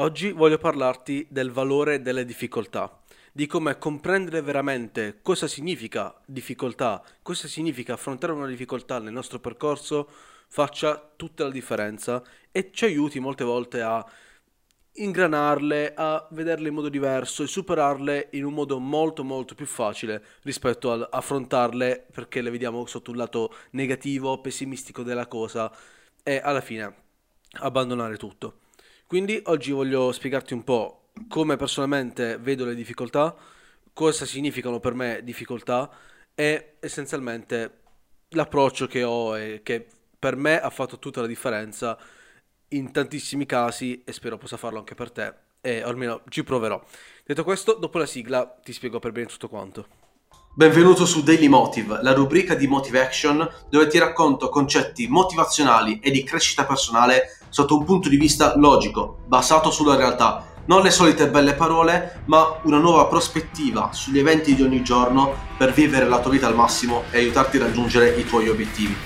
Oggi voglio parlarti del valore delle difficoltà, di come comprendere veramente cosa significa difficoltà, cosa significa affrontare una difficoltà nel nostro percorso faccia tutta la differenza e ci aiuti molte volte a ingranarle, a vederle in modo diverso e superarle in un modo molto molto più facile rispetto ad affrontarle perché le vediamo sotto un lato negativo, pessimistico della cosa e alla fine abbandonare tutto. Quindi oggi voglio spiegarti un po' come personalmente vedo le difficoltà, cosa significano per me difficoltà e essenzialmente l'approccio che ho e che per me ha fatto tutta la differenza in tantissimi casi e spero possa farlo anche per te e almeno ci proverò. Detto questo, dopo la sigla ti spiego per bene tutto quanto. Benvenuto su Daily Motive, la rubrica di Motive Action dove ti racconto concetti motivazionali e di crescita personale sotto un punto di vista logico, basato sulla realtà. Non le solite belle parole, ma una nuova prospettiva sugli eventi di ogni giorno per vivere la tua vita al massimo e aiutarti a raggiungere i tuoi obiettivi.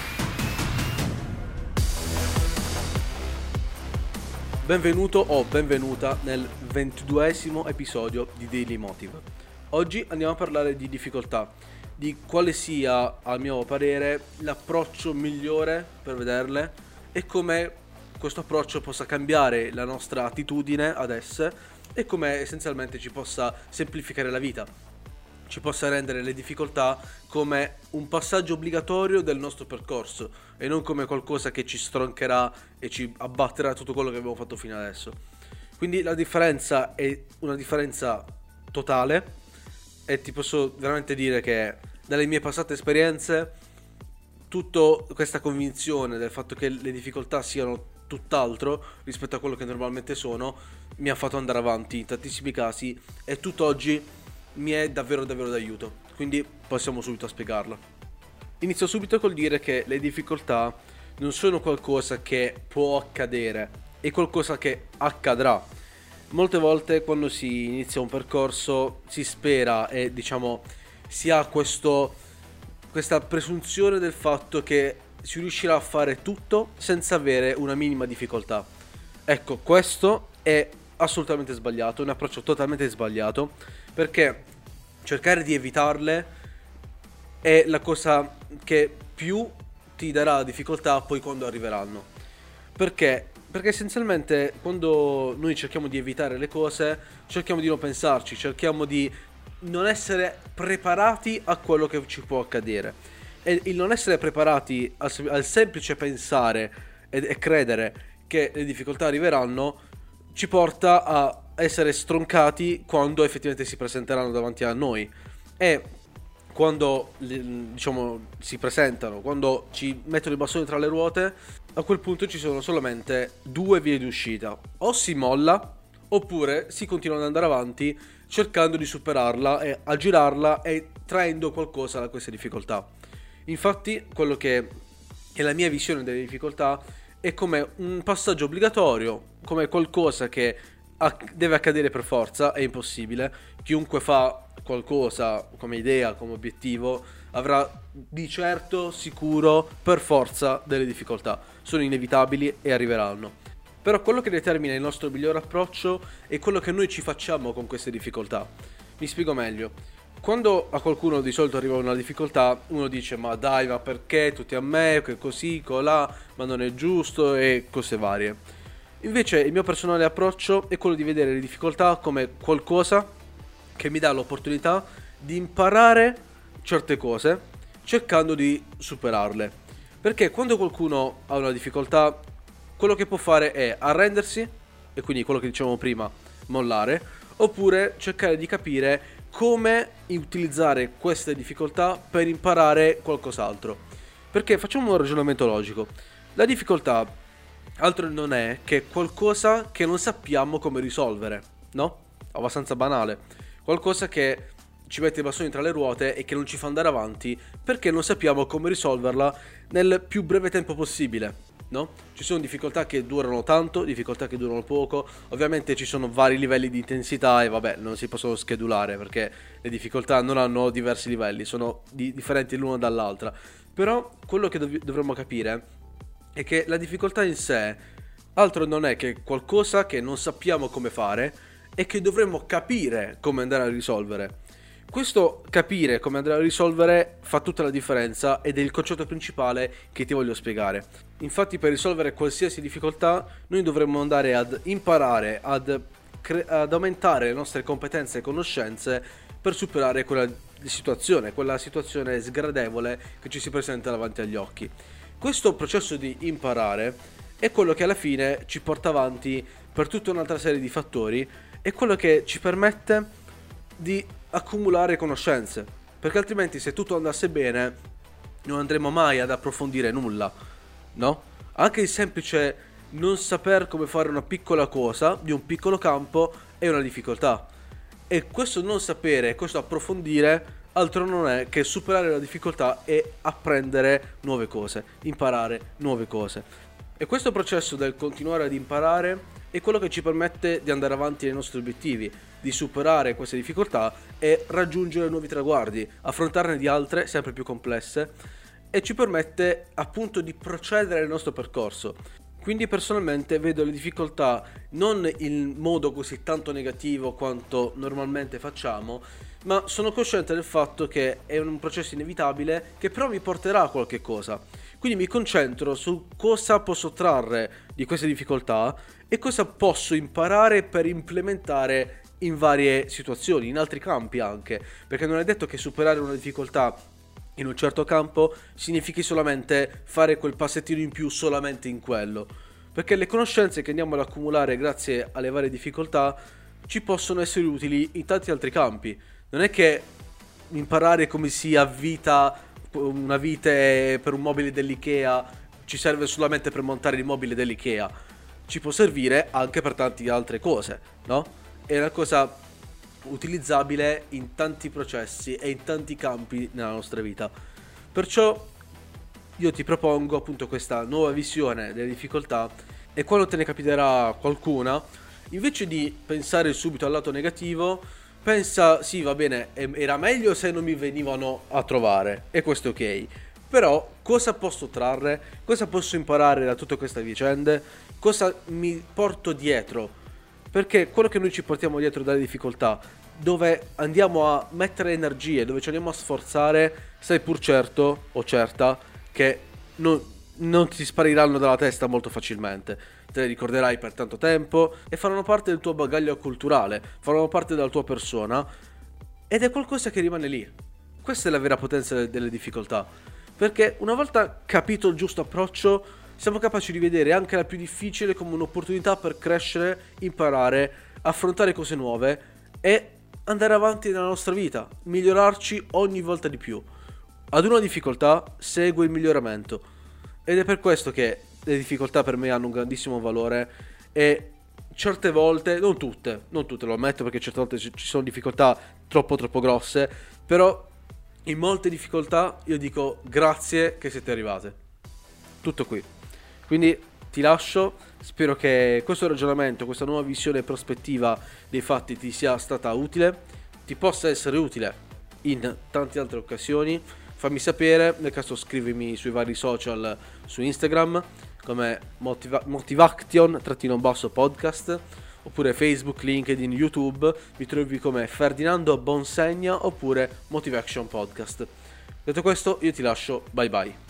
Benvenuto o benvenuta nel ventiduesimo episodio di Daily Motive. Oggi andiamo a parlare di difficoltà, di quale sia, a mio parere, l'approccio migliore per vederle e come questo approccio possa cambiare la nostra attitudine ad esse e come essenzialmente ci possa semplificare la vita, ci possa rendere le difficoltà come un passaggio obbligatorio del nostro percorso e non come qualcosa che ci stroncherà e ci abbatterà tutto quello che abbiamo fatto fino adesso. Quindi la differenza è una differenza totale e ti posso veramente dire che dalle mie passate esperienze tutta questa convinzione del fatto che le difficoltà siano tutt'altro rispetto a quello che normalmente sono mi ha fatto andare avanti in tantissimi casi e tutt'oggi mi è davvero davvero d'aiuto. Quindi passiamo subito a spiegarla inizio subito col dire che le difficoltà non sono qualcosa che può accadere è qualcosa che accadrà molte volte quando si inizia un percorso si spera e diciamo si ha questo, questa presunzione del fatto che si riuscirà a fare tutto senza avere una minima difficoltà. Ecco, questo è assolutamente sbagliato, un approccio totalmente sbagliato, perché cercare di evitarle è la cosa che più ti darà difficoltà poi quando arriveranno. Perché perché essenzialmente quando noi cerchiamo di evitare le cose, cerchiamo di non pensarci, cerchiamo di non essere preparati a quello che ci può accadere. E il non essere preparati al, al semplice pensare e, e credere che le difficoltà arriveranno ci porta a essere stroncati quando effettivamente si presenteranno davanti a noi. E quando diciamo, si presentano, quando ci mettono i bastoni tra le ruote, a quel punto ci sono solamente due vie di uscita. O si molla, oppure si continua ad andare avanti cercando di superarla e aggirarla e traendo qualcosa da queste difficoltà. Infatti, quello che è la mia visione delle difficoltà è come un passaggio obbligatorio, come qualcosa che deve accadere per forza, è impossibile. Chiunque fa qualcosa come idea, come obiettivo, avrà di certo, sicuro, per forza delle difficoltà. Sono inevitabili e arriveranno. Però quello che determina il nostro miglior approccio è quello che noi ci facciamo con queste difficoltà. Mi spiego meglio. Quando a qualcuno di solito arriva una difficoltà, uno dice ma dai, ma perché tutti a me, che così, colà, ma non è giusto e cose varie. Invece il mio personale approccio è quello di vedere le difficoltà come qualcosa che mi dà l'opportunità di imparare certe cose cercando di superarle. Perché quando qualcuno ha una difficoltà, quello che può fare è arrendersi, e quindi quello che dicevamo prima, mollare, oppure cercare di capire come utilizzare queste difficoltà per imparare qualcos'altro. Perché facciamo un ragionamento logico. La difficoltà altro non è che qualcosa che non sappiamo come risolvere, no? Abbastanza banale qualcosa che ci mette i bastoni tra le ruote e che non ci fa andare avanti perché non sappiamo come risolverla nel più breve tempo possibile. No? Ci sono difficoltà che durano tanto, difficoltà che durano poco, ovviamente ci sono vari livelli di intensità e vabbè, non si possono schedulare perché le difficoltà non hanno diversi livelli, sono di- differenti l'una dall'altra. Però quello che dov- dovremmo capire è che la difficoltà in sé altro non è che qualcosa che non sappiamo come fare e che dovremmo capire come andare a risolvere. Questo capire come andare a risolvere fa tutta la differenza ed è il concetto principale che ti voglio spiegare. Infatti per risolvere qualsiasi difficoltà noi dovremmo andare ad imparare, ad, cre- ad aumentare le nostre competenze e conoscenze per superare quella situazione, quella situazione sgradevole che ci si presenta davanti agli occhi. Questo processo di imparare è quello che alla fine ci porta avanti per tutta un'altra serie di fattori, è quello che ci permette di accumulare conoscenze, perché altrimenti se tutto andasse bene non andremo mai ad approfondire nulla, no? Anche il semplice non saper come fare una piccola cosa di un piccolo campo è una difficoltà. E questo non sapere, questo approfondire altro non è che superare la difficoltà e apprendere nuove cose, imparare nuove cose. E questo processo del continuare ad imparare è quello che ci permette di andare avanti nei nostri obiettivi, di superare queste difficoltà e raggiungere nuovi traguardi, affrontarne di altre sempre più complesse e ci permette appunto di procedere nel nostro percorso. Quindi personalmente vedo le difficoltà non in modo così tanto negativo quanto normalmente facciamo, ma sono cosciente del fatto che è un processo inevitabile che però mi porterà a qualche cosa. Quindi mi concentro su cosa posso trarre di queste difficoltà e cosa posso imparare per implementare in varie situazioni, in altri campi anche, perché non è detto che superare una difficoltà in un certo campo significhi solamente fare quel passettino in più solamente in quello, perché le conoscenze che andiamo ad accumulare grazie alle varie difficoltà ci possono essere utili in tanti altri campi. Non è che imparare come si avvita una vite per un mobile dell'IKEA ci serve solamente per montare il mobile dell'IKEA, ci può servire anche per tante altre cose, no? è una cosa utilizzabile in tanti processi e in tanti campi nella nostra vita. Perciò io ti propongo appunto questa nuova visione delle difficoltà e quando te ne capiterà qualcuna, invece di pensare subito al lato negativo, pensa sì va bene, era meglio se non mi venivano a trovare e questo è ok. Però cosa posso trarre? Cosa posso imparare da tutte queste vicende? Cosa mi porto dietro? Perché quello che noi ci portiamo dietro dalle difficoltà, dove andiamo a mettere energie, dove ci andiamo a sforzare, sei pur certo o certa che non, non ti spariranno dalla testa molto facilmente. Te le ricorderai per tanto tempo e faranno parte del tuo bagaglio culturale, faranno parte della tua persona ed è qualcosa che rimane lì. Questa è la vera potenza delle difficoltà. Perché una volta capito il giusto approccio, siamo capaci di vedere anche la più difficile come un'opportunità per crescere, imparare, affrontare cose nuove e andare avanti nella nostra vita, migliorarci ogni volta di più. Ad una difficoltà segue il miglioramento ed è per questo che le difficoltà per me hanno un grandissimo valore e certe volte, non tutte, non tutte lo ammetto perché certe volte ci sono difficoltà troppo troppo grosse, però in molte difficoltà io dico grazie che siete arrivate. Tutto qui. Quindi ti lascio, spero che questo ragionamento, questa nuova visione e prospettiva dei fatti ti sia stata utile, ti possa essere utile in tante altre occasioni. Fammi sapere, nel caso scrivimi sui vari social su Instagram come motiva- motivaction-podcast oppure Facebook, LinkedIn, YouTube, mi trovi come Ferdinando Bonsegna oppure Motivation Podcast. Detto questo, io ti lascio, bye bye.